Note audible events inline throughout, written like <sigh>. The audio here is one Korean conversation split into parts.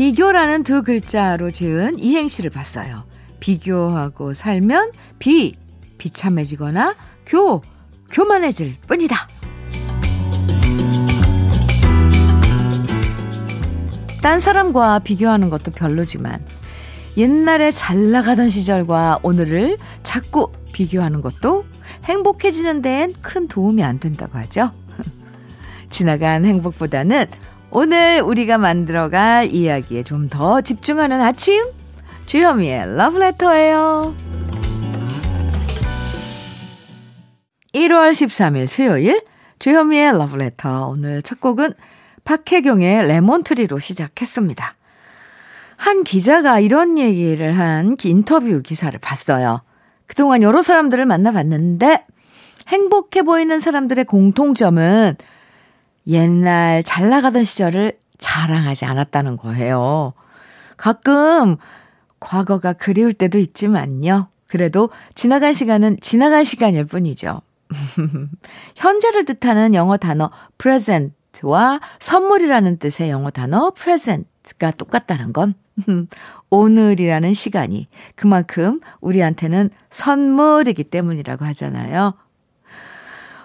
비교라는 두 글자로 지은 이행시를 봤어요. 비교하고 살면 비, 비참해지거나 교, 교만해질 뿐이다. 딴 사람과 비교하는 것도 별로지만 옛날에 잘 나가던 시절과 오늘을 자꾸 비교하는 것도 행복해지는 데엔 큰 도움이 안 된다고 하죠. <laughs> 지나간 행복보다는 오늘 우리가 만들어갈 이야기에 좀 더 집중하는 아침 주현미의 러브레터예요. 1월 13일 수요일 주현미의 러브레터 오늘 첫 곡은 박혜경의 레몬트리로 시작했습니다. 한 기자가 이런 얘기를 한 인터뷰 기사를 봤어요. 그동안 여러 사람들을 만나봤는데 행복해 보이는 사람들의 공통점은 옛날 잘 나가던 시절을 자랑하지 않았다는 거예요. 가끔 과거가 그리울 때도 있지만요. 그래도 지나간 시간은 지나간 시간일 뿐이죠. <laughs> 현재를 뜻하는 영어 단어 present와 선물이라는 뜻의 영어 단어 present가 똑같다는 건 <laughs> 오늘이라는 시간이 그만큼 우리한테는 선물이기 때문이라고 하잖아요.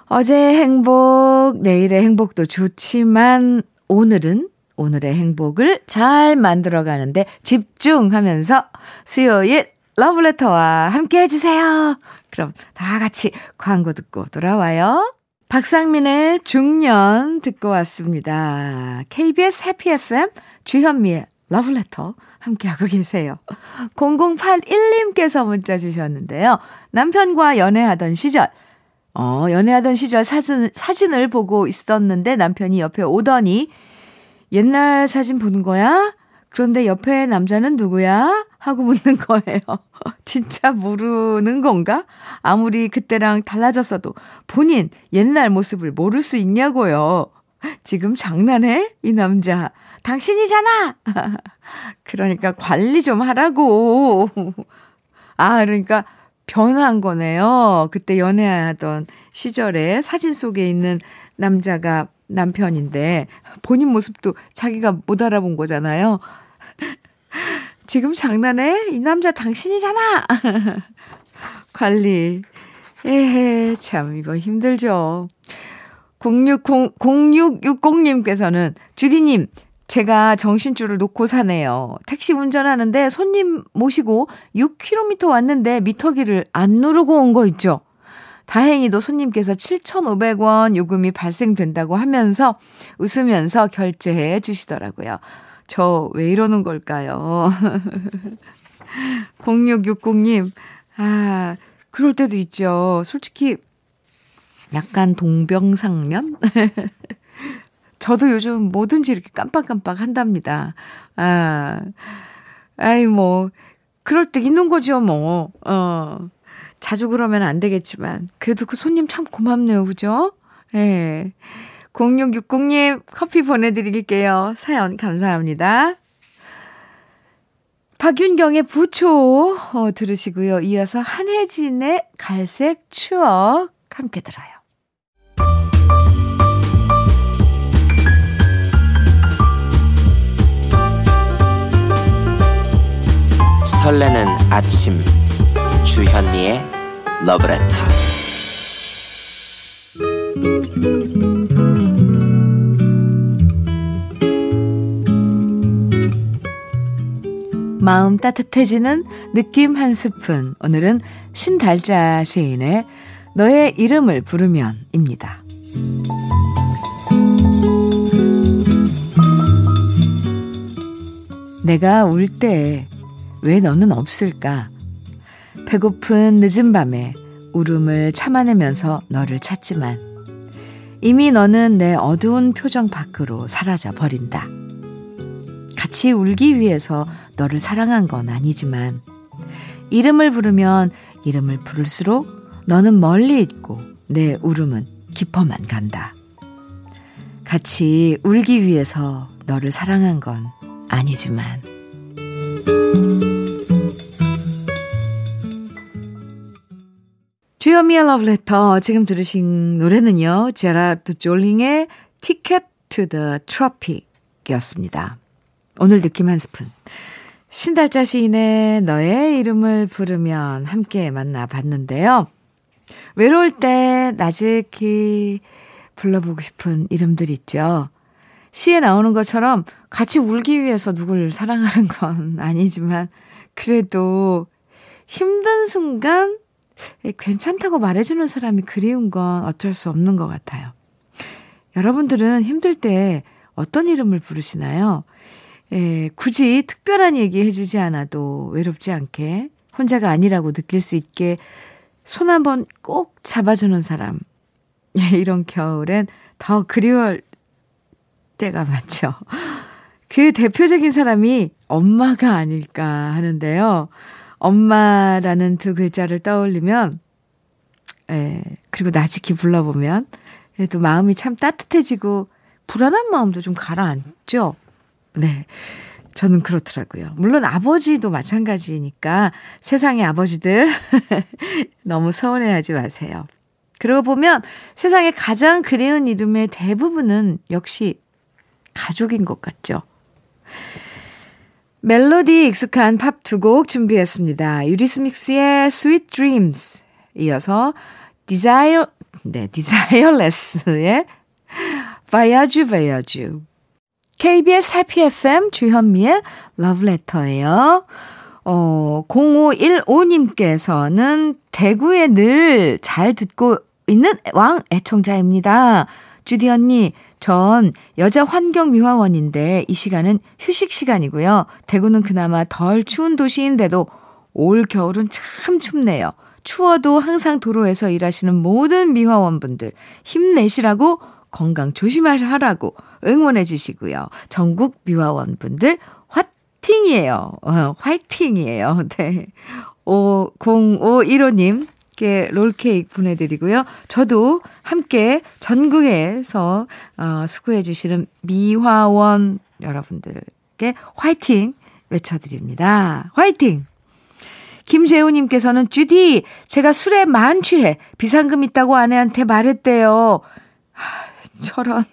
어제 행복, 내일의 행복도 좋지만 오늘은 오늘의 행복을 잘 만들어가는데 집중하면서 수요일 러브레터와 함께 해주세요. 그럼 다 같이 광고 듣고 돌아와요. 박상민의 중년 듣고 왔습니다. KBS 해피 FM 주현미의 러브레터 함께하고 계세요. 0081님께서 문자 주셨는데요. 남편과 연애하던 시절, 어, 연애하던 시절 사진, 사진을 보고 있었는데 남편이 옆에 오더니 옛날 사진 보는 거야? 그런데 옆에 남자는 누구야? 하고 묻는 거예요. <laughs> 진짜 모르는 건가? 아무리 그때랑 달라졌어도 본인 옛날 모습을 모를 수 있냐고요. 지금 장난해? 이 남자. 당신이잖아! <laughs> 그러니까 관리 좀 하라고. 아, 그러니까 변한 거네요. 그때 연애하던 시절에 사진 속에 있는 남자가 남편인데 본인 모습도 자기가 못 알아본 거잖아요. <laughs> 지금 장난해? 이 남자 당신이잖아! <laughs> 관리. 에헤, 참, 이거 힘들죠. 060, 0660님께서는, 주디님, 제가 정신줄을 놓고 사네요. 택시 운전하는데 손님 모시고 6km 왔는데 미터기를 안 누르고 온 거 있죠? 다행히도 손님께서 7,500원 요금이 발생된다고 하면서 웃으면서 결제해 주시더라고요. 저 왜 이러는 걸까요? <laughs> 0660님, 아, 그럴 때도 있죠. 솔직히 약간 동병상련? <laughs> 저도 요즘 뭐든지 이렇게 깜빡깜빡 한답니다. 아, 아이, 뭐, 그럴 때 있는 거죠, 뭐. 어. 자주 그러면 안 되겠지만. 그래도 그 손님 참 고맙네요, 그죠? 예. 0660님 커피 보내드릴게요. 사연 감사합니다. 박윤경의 부초 어, 들으시고요. 이어서 한혜진의 갈색 추억 함께 들어요. 설레는 아침. 주현미의 러브레터. 마음 따뜻해지는 느낌 한 스푼. 오늘은 신달자 시인의 너의 이름을 부르면입니다. 내가 울 때 왜 너는 없을까? 배고픈 늦은 밤에 울음을 참아내면서 너를 찾지만 이미 너는 내 어두운 표정 밖으로 사라져 버린다. 같이 울기 위해서 너를 사랑한 건 아니지만 이름을 부르면 이름을 부를수록 너는 멀리 있고 내 울음은 깊어만 간다. 같이 울기 위해서 너를 사랑한 건 아니지만 주현미의 러브레터 지금 들으신 노래는요. 제라드 졸링의 Ticket to the Tropics 시작이었습니다. 오늘 느낌 한 스푼. 신달자 시인의 너의 이름을 부르면 함께 만나봤는데요. 외로울 때 나직히 불러보고 싶은 이름들 있죠. 시에 나오는 것처럼 같이 울기 위해서 누굴 사랑하는 건 <laughs> 아니지만 그래도 힘든 순간 괜찮다고 말해주는 사람이 그리운 건 어쩔 수 없는 것 같아요. 여러분들은 힘들 때 어떤 이름을 부르시나요? 에, 굳이 특별한 얘기 해주지 않아도 외롭지 않게 혼자가 아니라고 느낄 수 있게 손 한번 꼭 잡아주는 사람. <laughs> 이런 겨울엔 더 그리울 때가 많죠. <laughs> 그 대표적인 사람이 엄마가 아닐까 하는데요. 엄마라는 두 글자를 떠올리면, 에, 그리고 나지키 불러보면, 또 마음이 참 따뜻해지고, 불안한 마음도 좀 가라앉죠? 네. 저는 그렇더라고요. 물론 아버지도 마찬가지니까 세상의 아버지들 <laughs> 너무 서운해하지 마세요. 그러고 보면 세상에 가장 그리운 이름의 대부분은 역시 가족인 것 같죠. 멜로디 익숙한 팝 두 곡 준비했습니다. 유리스믹스의 Sweet Dreams 이어서 Desire 네, Desireless의 Voyage Voyage KBS 해피 FM 주현미의 러브레터예요. 어, 0515님께서는 대구에 늘 잘 듣고 있는 왕 애청자입니다. 주디 언니, 전 여자 환경미화원인데 이 시간은 휴식 시간이고요. 대구는 그나마 덜 추운 도시인데도 올 겨울은 참 춥네요. 추워도 항상 도로에서 일하시는 모든 미화원분들 힘내시라고 건강 조심하라고 응원해 주시고요. 전국 미화원분들 화팅이에요. 어, 화이팅이에요. <laughs> 네. 5051호님 께 롤케이크 보내드리고요. 저도 함께 전국에서 어, 수고해 주시는 미화원 여러분들께 화이팅 외쳐드립니다. 화이팅! 김재우님께서는 주디 제가 술에 만취해 비상금 있다고 아내한테 말했대요. 하, 저런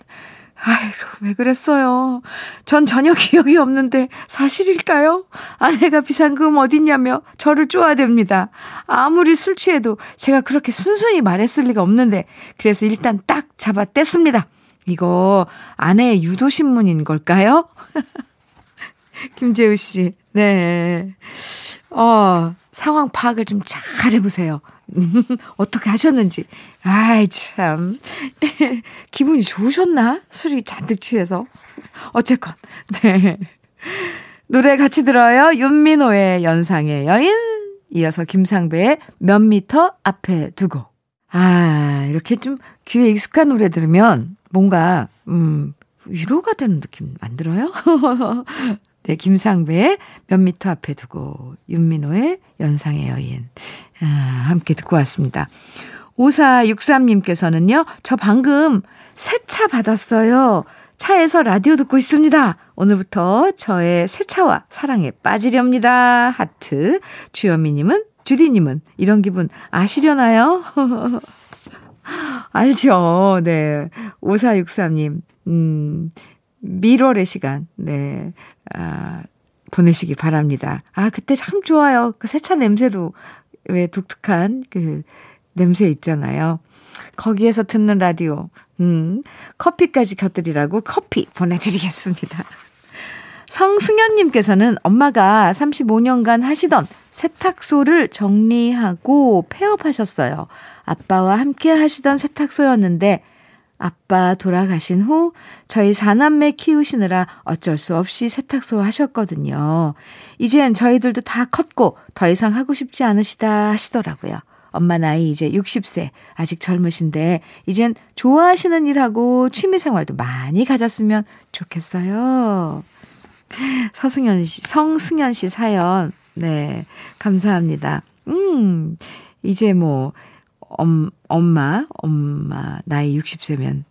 아이고, 왜 그랬어요? 전 전혀 기억이 없는데 사실일까요? 아내가 비상금 어딨냐며 저를 쪼아댑니다. 아무리 술 취해도 제가 그렇게 순순히 말했을 리가 없는데 그래서 일단 딱 잡아 뗐습니다. 이거 아내의 유도신문인 걸까요? <laughs> 김재우 씨, 네. 어, 상황 파악을 좀 잘 해보세요. <laughs> 어떻게 하셨는지. 아이, 참. <laughs> 기분이 좋으셨나? 술이 잔뜩 취해서. 어쨌건, <laughs> 네. 노래 같이 들어요. 윤민호의 연상의 여인. 이어서 김상배의 몇 미터 앞에 두고. 아, 이렇게 좀 귀에 익숙한 노래 들으면 뭔가, 음, 위로가 되는 느낌 안 들어요? 네, 김상배의 몇 미터 앞에 두고, 윤민호의 연상의 여인. 아, 함께 듣고 왔습니다. 5463님께서는요, 저 방금 새 차 받았어요. 차에서 라디오 듣고 있습니다. 오늘부터 저의 새 차와 사랑에 빠지렵니다. 하트. 주현미님은, 주디님은 이런 기분 아시려나요? <laughs> 알죠. 네. 5463님, 음, 미월의 시간, 네. 아, 보내시기 바랍니다. 아, 그때 참 좋아요. 그 세차 냄새도 왜 독특한 그 냄새 있잖아요. 거기에서 듣는 라디오, 음, 커피까지 곁들이라고 커피 보내드리겠습니다. 성승현님께서는 엄마가 35년간 하시던 세탁소를 정리하고 폐업하셨어요. 아빠와 함께 하시던 세탁소였는데 아빠 돌아가신 후 저희 사남매 키우시느라 어쩔 수 없이 세탁소 하셨거든요. 이젠 저희들도 다 컸고 더 이상 하고 싶지 않으시다 하시더라고요. 엄마 나이 이제 60세. 아직 젊으신데 이젠 좋아하시는 일하고 취미 생활도 많이 가졌으면 좋겠어요. 서승현 씨, 성승현 씨 사연. 네. 감사합니다. 음. 이제 뭐 엄, 엄마, 엄마, 나이 60세면,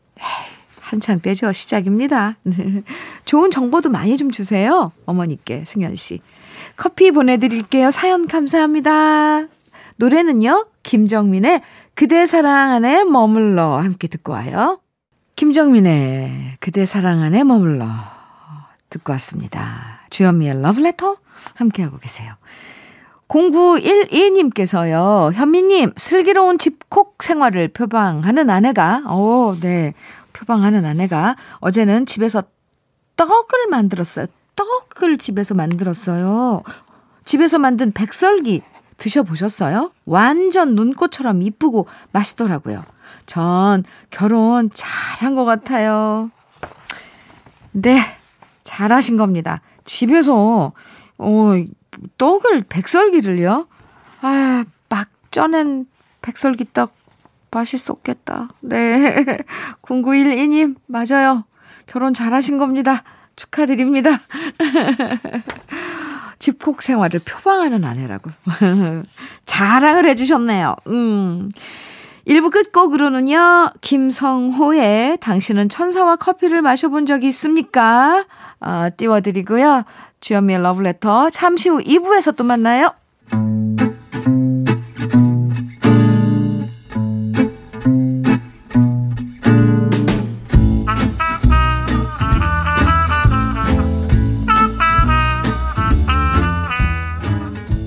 한창 때죠. 시작입니다. <laughs> 좋은 정보도 많이 좀 주세요. 어머니께, 승현 씨. 커피 보내드릴게요. 사연 감사합니다. 노래는요, 김정민의 그대 사랑 안에 머물러 함께 듣고 와요. 김정민의 그대 사랑 안에 머물러 듣고 왔습니다. 주현미의 러브레터 함께하고 계세요. 0912님께서요, 현미님, 슬기로운 집콕 생활을 표방하는 아내가, 오, 네, 표방하는 아내가 어제는 집에서 떡을 만들었어요. 떡을 집에서 만들었어요. 집에서 만든 백설기 드셔보셨어요? 완전 눈꽃처럼 이쁘고 맛있더라고요. 전 결혼 잘한 것 같아요. 네, 잘하신 겁니다. 집에서, 어, 떡을, 백설기를요? 아, 막 쪄낸 백설기 떡 맛있었겠다. 네. <laughs> 0912님, 맞아요. 결혼 잘하신 겁니다. 축하드립니다. <laughs> 집콕 생활을 표방하는 아내라고. <laughs> 자랑을 해주셨네요. 음. 1부 끝곡으로는요, 김성호의 당신은 천사와 커피를 마셔본 적이 있습니까? 어, 띄워드리고요. 주현미의 러브레터 잠시 후 2부에서 또 만나요.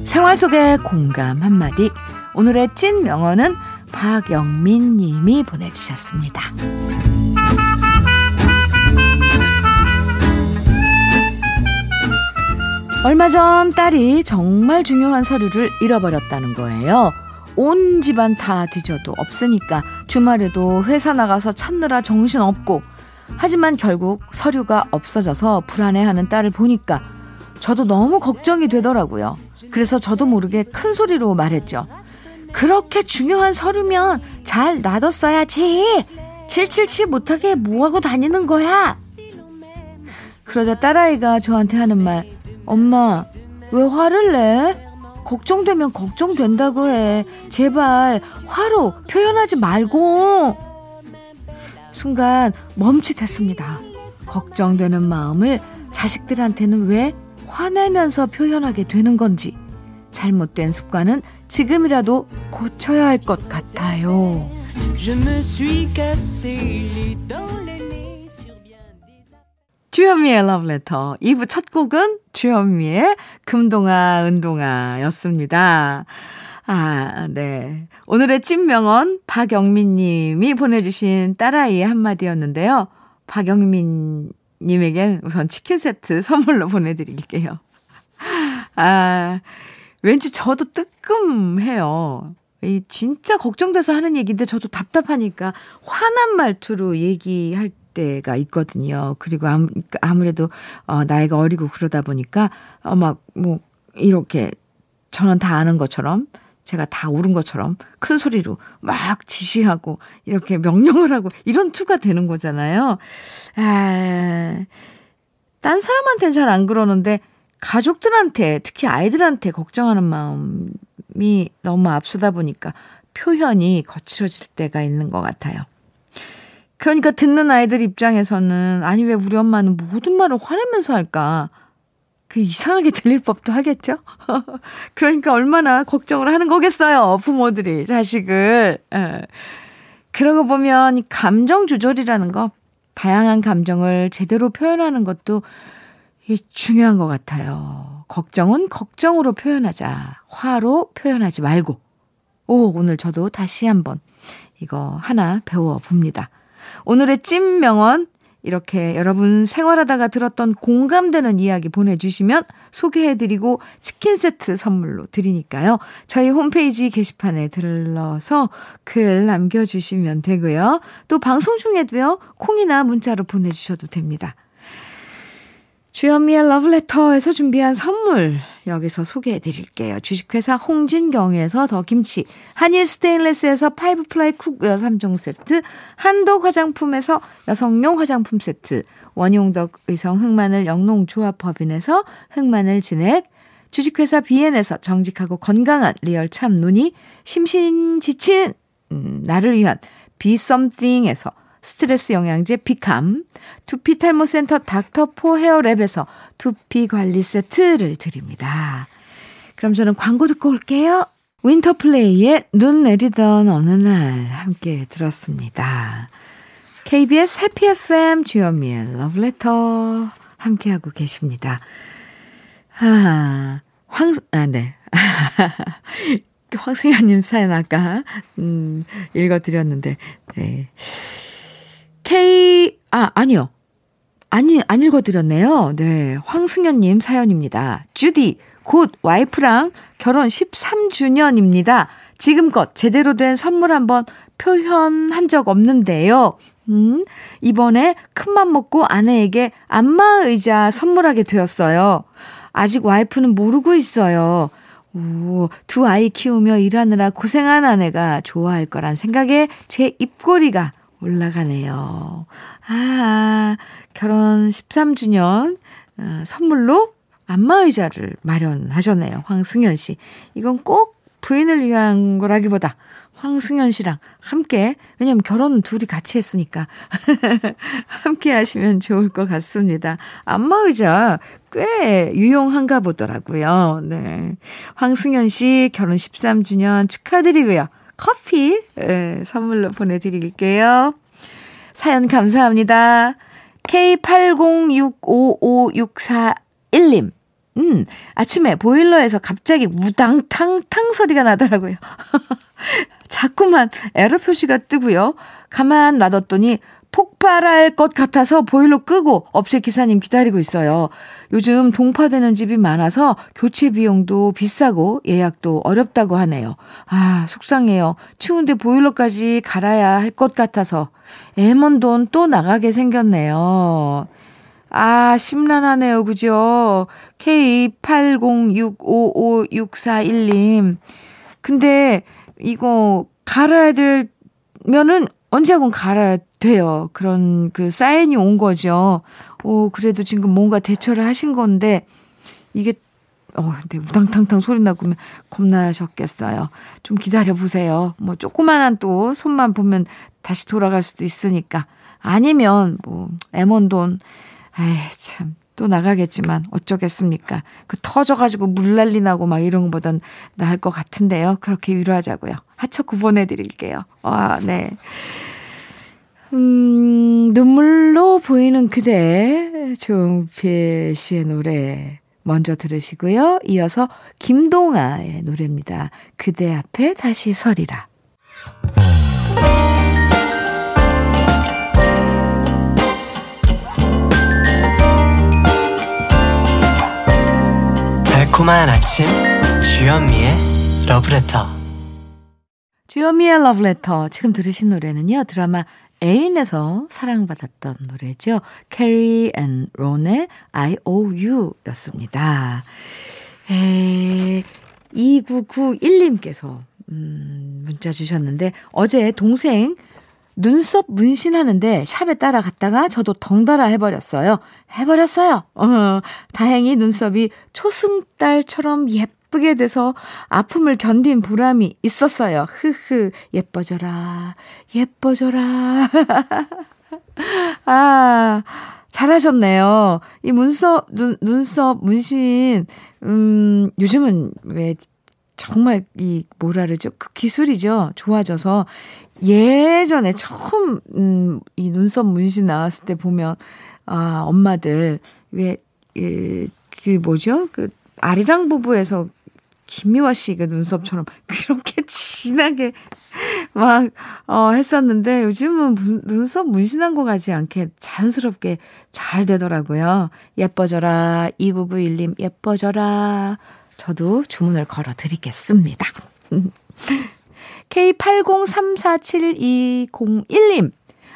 생활 속의 공감 한마디. 오늘의 찐 명언은 박영민 님이 보내주셨습니다. 얼마 전 딸이 정말 중요한 서류를 잃어버렸다는 거예요. 온 집안 다 뒤져도 없으니까 주말에도 회사 나가서 찾느라 정신 없고 하지만 결국 서류가 없어져서 불안해하는 딸을 보니까 저도 너무 걱정이 되더라고요. 그래서 저도 모르게 큰 소리로 말했죠. 그렇게 중요한 서류면 잘 놔뒀어야지. 777 못하게 뭐하고 다니는 거야? 그러자 딸아이가 저한테 하는 말, 엄마, 왜 화를 내? 걱정되면 걱정된다고 해. 제발 화로 표현하지 말고. 순간 멈칫했습니다. 걱정되는 마음을 자식들한테는 왜 화내면서 표현하게 되는 건지 잘못된 습관은 지금이라도 고쳐야 할 것 같아요. 주현미의 러브레터 2부 첫 곡은 주현미의 금동아 은동아 였습니다. 아, 네. 오늘의 찐명언 박영민 님이 보내주신 딸아이의 한마디였는데요. 박영민 님에겐 우선 치킨 세트 선물로 보내드릴게요. 아, 왠지 저도 뜨끔해요. 이 진짜 걱정돼서 하는 얘기인데 저도 답답하니까 화난 말투로 얘기할 때가 있거든요. 그리고 아무, 아무 래도 어, 나이가 어리고 그러다 보니까 어, 막뭐 이렇게 저는 다 아는 것처럼 제가 다 옳은 것처럼 큰 소리로 막 지시하고 이렇게 명령을 하고 이런 투가 되는 거잖아요. 아, 딴 사람한테는 잘 안 그러는데 가족들한테 특히 아이들한테 걱정하는 마음이 너무 앞서다 보니까 표현이 거칠어질 때가 있는 것 같아요. 그러니까 듣는 아이들 입장에서는 아니 왜 우리 엄마는 모든 말을 화내면서 할까? 그 이상하게 들릴 법도 하겠죠? <laughs> 그러니까 얼마나 걱정을 하는 거겠어요, 부모들이 자식을. 예. 그러고 보면 감정 조절이라는 거, 다양한 감정을 제대로 표현하는 것도 중요한 것 같아요. 걱정은 걱정으로 표현하자. 화로 표현하지 말고. 오, 오늘 저도 다시 한번 이거 하나 배워봅니다. 오늘의 찐 명언 이렇게 여러분 생활하다가 들었던 공감되는 이야기 보내주시면 소개해드리고 치킨 세트 선물로 드리니까요. 저희 홈페이지 게시판에 들러서 글 남겨주시면 되고요. 또 방송 중에도요, 콩이나 문자로 보내주셔도 됩니다. 주현미의 러브레터에서 준비한 선물 여기서 소개해 드릴게요. 주식회사 홍진경에서 더김치, 한일 스테인레스에서 five ply cookware 3종 세트, 한독 화장품에서 여성용 화장품 세트, 원용덕 의성 흑마늘 영농조합법인에서 흑마늘 진액, 주식회사 비엔에서 정직하고 건강한 리얼 참 눈이, 심신 지친 음, 나를 위한 비썸띵에서 스트레스 영양제 비캄, 두피 탈모센터 닥터포 헤어랩에서 두피 관리 세트를 드립니다. 그럼 저는 광고 듣고 올게요. 윈터플레이의 눈 내리던 어느 날 함께 들었습니다. KBS 해피 FM 주현미의 러브레터 함께하고 계십니다. 아, 황, 아, 네. <laughs> 황승현님 사연 아까, 음, 읽어드렸는데, 네. K, 아, 아니요. 아니, 안 읽어드렸네요. 네. 황승현님 사연입니다. 주디, 곧 와이프랑 결혼 13주년입니다. 지금껏 제대로 된 선물 한번 표현한 적 없는데요. 음, 이번에 큰맘 먹고 아내에게 안마 의자 선물하게 되었어요. 아직 와이프는 모르고 있어요. 오, 두 아이 키우며 일하느라 고생한 아내가 좋아할 거란 생각에 제 입꼬리가 올라가네요. 아, 결혼 13주년 어, 선물로 안마의자를 마련하셨네요. 황승현 씨. 이건 꼭 부인을 위한 거라기보다 황승현 씨랑 함께, 왜냐면 결혼은 둘이 같이 했으니까. <laughs> 함께 하시면 좋을 것 같습니다. 안마의자 꽤 유용한가 보더라고요. 네. 황승현 씨 결혼 13주년 축하드리고요. 커피 네, 선물로 보내드릴게요. 사연 감사합니다. K80655641님. 음, 아침에 보일러에서 갑자기 우당탕탕 소리가 나더라고요. <laughs> 자꾸만 에러 표시가 뜨고요. 가만 놔뒀더니 폭발할 것 같아서 보일러 끄고 업체 기사님 기다리고 있어요. 요즘 동파되는 집이 많아서 교체 비용도 비싸고 예약도 어렵다고 하네요. 아, 속상해요. 추운데 보일러까지 갈아야 할 것 같아서 애먼 돈 또 나가게 생겼네요. 아, 심란하네요. 그죠? K80655641님. 근데 이거 갈아야 될 면은 언제건 갈아야 돼요. 그런 그 사인이 온 거죠. 오, 그래도 지금 뭔가 대처를 하신 건데 이게 어, 근데 우당탕탕 소리 나고 겁나셨겠어요. 좀 기다려 보세요. 뭐 조그만한 또 손만 보면 다시 돌아갈 수도 있으니까. 아니면 뭐 에몬돈 에이 참. 또 나가겠지만 어쩌겠습니까. 그 터져가지고 물난리 나고 막 이런 것보단 나을 것 같은데요. 그렇게 위로하자고요. 하초구 보내드릴게요. 와, 네. 음, 눈물로 보이는 그대, 조용필 씨의 노래 먼저 들으시고요. 이어서 김동아의 노래입니다. 그대 앞에 다시 서리라. 달콤한 아침 주현미의 러브레터 주현미의 러브레터 지금 들으신 노래는요 드라마 애인에서 사랑받았던 노래죠 캐리 앤 론의 I O U 였습니다 에, 2991님께서 음, 문자 주셨는데 어제 동생 눈썹 문신하는데 샵에 따라갔다가 저도 덩달아 해버렸어요. 해버렸어요. 어, 다행히 눈썹이 초승달처럼 예 쁘게 돼서 아픔을 견딘 보람이 있었어요. 흐흐, 예뻐져라, 예뻐져라. <laughs> 아, 잘하셨네요. 이 문썹, 눈, 눈썹 문신, 음, 요즘은 왜 정말 이 뭐라 그러죠? 그 기술이죠. 좋아져서 예전에 처음 음, 이 눈썹 문신 나왔을 때 보면 아 엄마들 왜그 뭐죠? 그 아리랑 부부에서 김미화 씨그 눈썹처럼 <laughs> 그렇게 진하게 막, 어, 했었는데 요즘은 무슨 눈썹 문신한 거 같지 않게 자연스럽게 잘 되더라고요. 예뻐져라. 2991님, 예뻐져라. 저도 주문을 걸어 드리겠습니다. <laughs> K80347201님.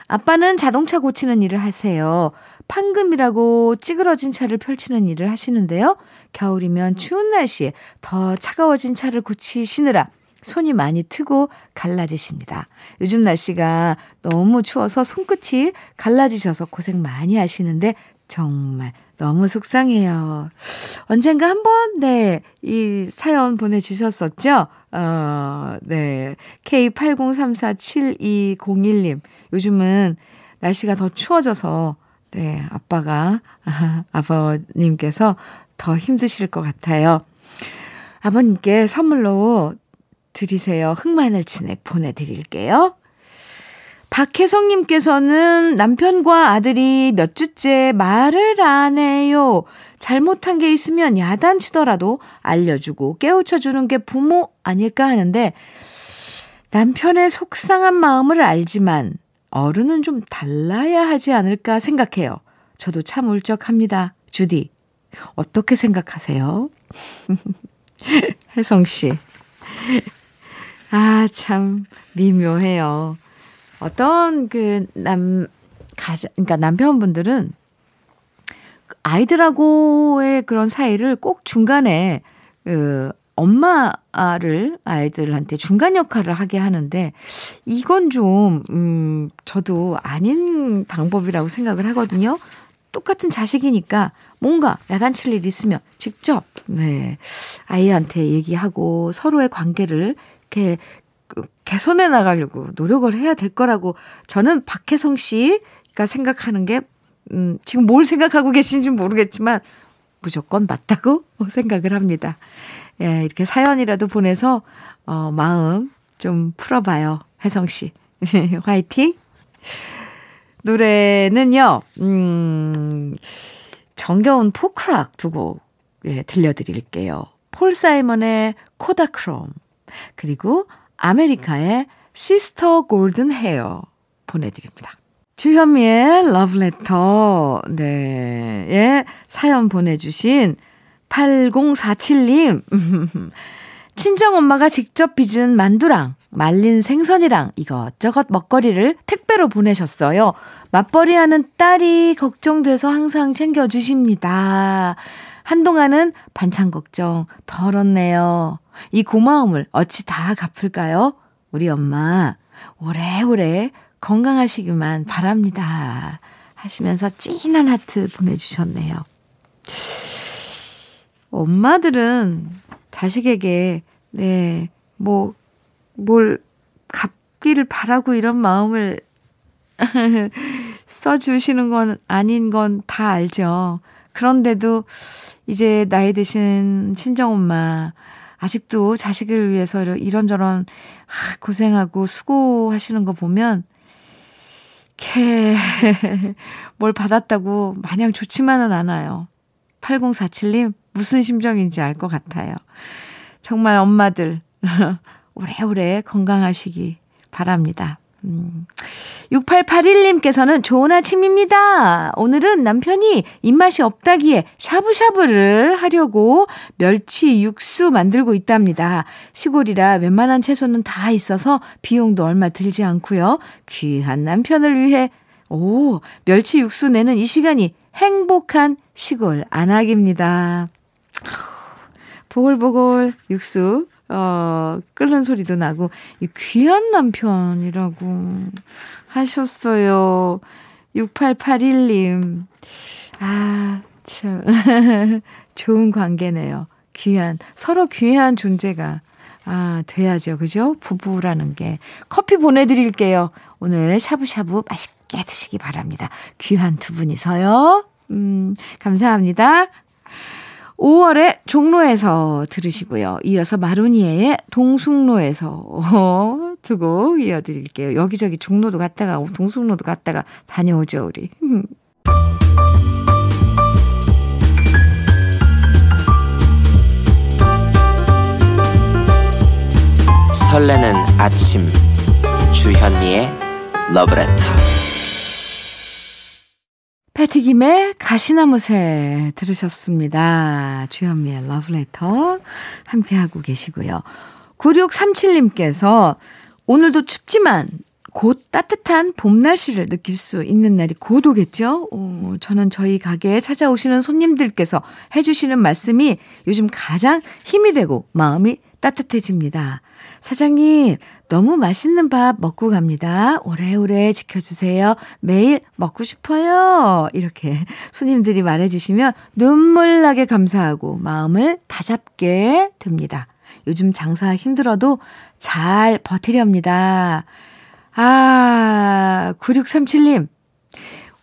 아빠는 자동차 고치는 일을 하세요. 판금이라고 찌그러진 차를 펼치는 일을 하시는데요. 겨울이면 추운 날씨에 더 차가워진 차를 고치시느라 손이 많이 트고 갈라지십니다. 요즘 날씨가 너무 추워서 손끝이 갈라지셔서 고생 많이 하시는데 정말 너무 속상해요. 언젠가 한 번, 네, 이 사연 보내주셨었죠? 어, 네. K80347201님. 요즘은 날씨가 더 추워져서, 네, 아빠가, <laughs> 아버님께서 더 힘드실 것 같아요. 아버님께 선물로 드리세요. 흑마늘 진액 보내드릴게요. 박혜성님께서는 남편과 아들이 몇 주째 말을 안 해요. 잘못한 게 있으면 야단치더라도 알려주고 깨우쳐주는 게 부모 아닐까 하는데 남편의 속상한 마음을 알지만 어른은 좀 달라야 하지 않을까 생각해요. 저도 참 울적합니다. 주디, 어떻게 생각하세요? <laughs> 혜성 씨. 아, 참 미묘해요. 어떤 그 남, 가자, 그러니까 남편분들은 아이들하고의 그런 사이를 꼭 중간에 그 엄마를 아이들한테 중간 역할을 하게 하는데 이건 좀, 음, 저도 아닌 방법이라고 생각을 하거든요. 똑같은 자식이니까 뭔가 야단칠 일 있으면 직접, 네, 아이한테 얘기하고 서로의 관계를 이렇게 그 개선해 나가려고 노력을 해야 될 거라고 저는 박혜성 씨가 생각하는 게, 음, 지금 뭘 생각하고 계신지 모르겠지만 무조건 맞다고 <laughs> 생각을 합니다. 예, 이렇게 사연이라도 보내서, 어, 마음 좀 풀어봐요. 혜성 씨. <laughs> 화이팅! 노래는요, 음, 정겨운 포크락 두 곡 예, 들려드릴게요. 폴 사이먼의 Kodachrome, 그리고 아메리카의 Sister Golden Hair 보내드립니다. 주현미의 러브레터, 네, 예, 사연 보내주신 8047님. 친정 엄마가 직접 빚은 만두랑 말린 생선이랑 이것저것 먹거리를 택배로 보내셨어요. 맞벌이 하는 딸이 걱정돼서 항상 챙겨주십니다. 한동안은 반찬 걱정 덜었네요. 이 고마움을 어찌 다 갚을까요? 우리 엄마 오래오래 건강하시기만 바랍니다. 하시면서 찐한 하트 보내주셨네요. 엄마들은 자식에게, 네, 뭐, 뭘 갚기를 바라고 이런 마음을 <laughs> 써주시는 건 아닌 건 다 알죠. 그런데도 이제 나이 드신 친정엄마, 아직도 자식을 위해서 이런저런 고생하고 수고하시는 거 보면, 캐, <laughs> 뭘 받았다고 마냥 좋지만은 않아요. 8047님, 무슨 심정인지 알 것 같아요. 정말 엄마들, <laughs> 오래오래 건강하시기 바랍니다. 음. 6881님께서는 좋은 아침입니다. 오늘은 남편이 입맛이 없다기에 샤브샤브를 하려고 멸치 육수 만들고 있답니다. 시골이라 웬만한 채소는 다 있어서 비용도 얼마 들지 않고요. 귀한 남편을 위해 오, 멸치 육수 내는 이 시간이 행복한 시골 안악입니다. 보글보글 육수 어, 끓는 소리도 나고, 이 귀한 남편이라고 하셨어요. 6881님. 아, 참. <laughs> 좋은 관계네요. 귀한, 서로 귀한 존재가, 아, 돼야죠. 그죠? 부부라는 게. 커피 보내드릴게요. 오늘 샤브샤브 맛있게 드시기 바랍니다. 귀한 두 분이서요. 음, 감사합니다. 5월에 종로에서 들으시고요. 이어서 마로니에의 동숭로에서 어, <laughs> 두곡 이어드릴게요. 여기저기 종로도 갔다가 동숭로도 갔다가 다녀오죠 우리. 설레는 아침 주현미의 러브레터 패티김의 가시나무새 들으셨습니다. 주현미의 러브레터 함께하고 계시고요. 9637님께서 오늘도 춥지만 곧 따뜻한 봄 날씨를 느낄 수 있는 날이 곧 오겠죠? 어, 저는 저희 가게에 찾아오시는 손님들께서 해주시는 말씀이 요즘 가장 힘이 되고 마음이 따뜻해집니다. 사장님, 너무 맛있는 밥 먹고 갑니다. 오래오래 지켜주세요. 매일 먹고 싶어요. 이렇게 손님들이 말해주시면 눈물 나게 감사하고 마음을 다잡게 됩니다. 요즘 장사 힘들어도 잘 버티렵니다. 아, 9637님.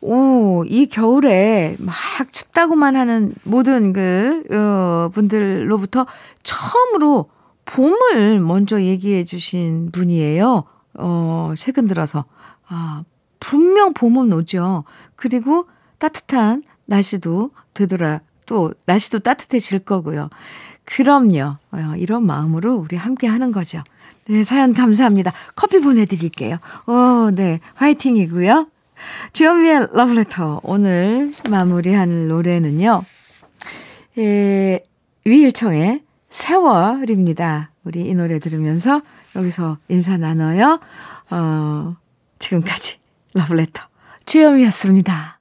오, 이 겨울에 막 춥다고만 하는 모든 그, 어, 분들로부터 처음으로 봄을 먼저 얘기해 주신 분이에요. 어, 최근 들어서. 아, 분명 봄은 오죠. 그리고 따뜻한 날씨도 되돌아, 또 날씨도 따뜻해질 거고요. 그럼요. 어, 이런 마음으로 우리 함께 하는 거죠. 네, 사연 감사합니다. 커피 보내드릴게요. 오, 네. 화이팅이고요. 주현미의 러브레터. 오늘 마무리하는 노래는요. 예, 위일청의 세월입니다. 우리 이 노래 들으면서 여기서 인사 나눠요. 어, 지금까지 러브레터 주현미였습니다.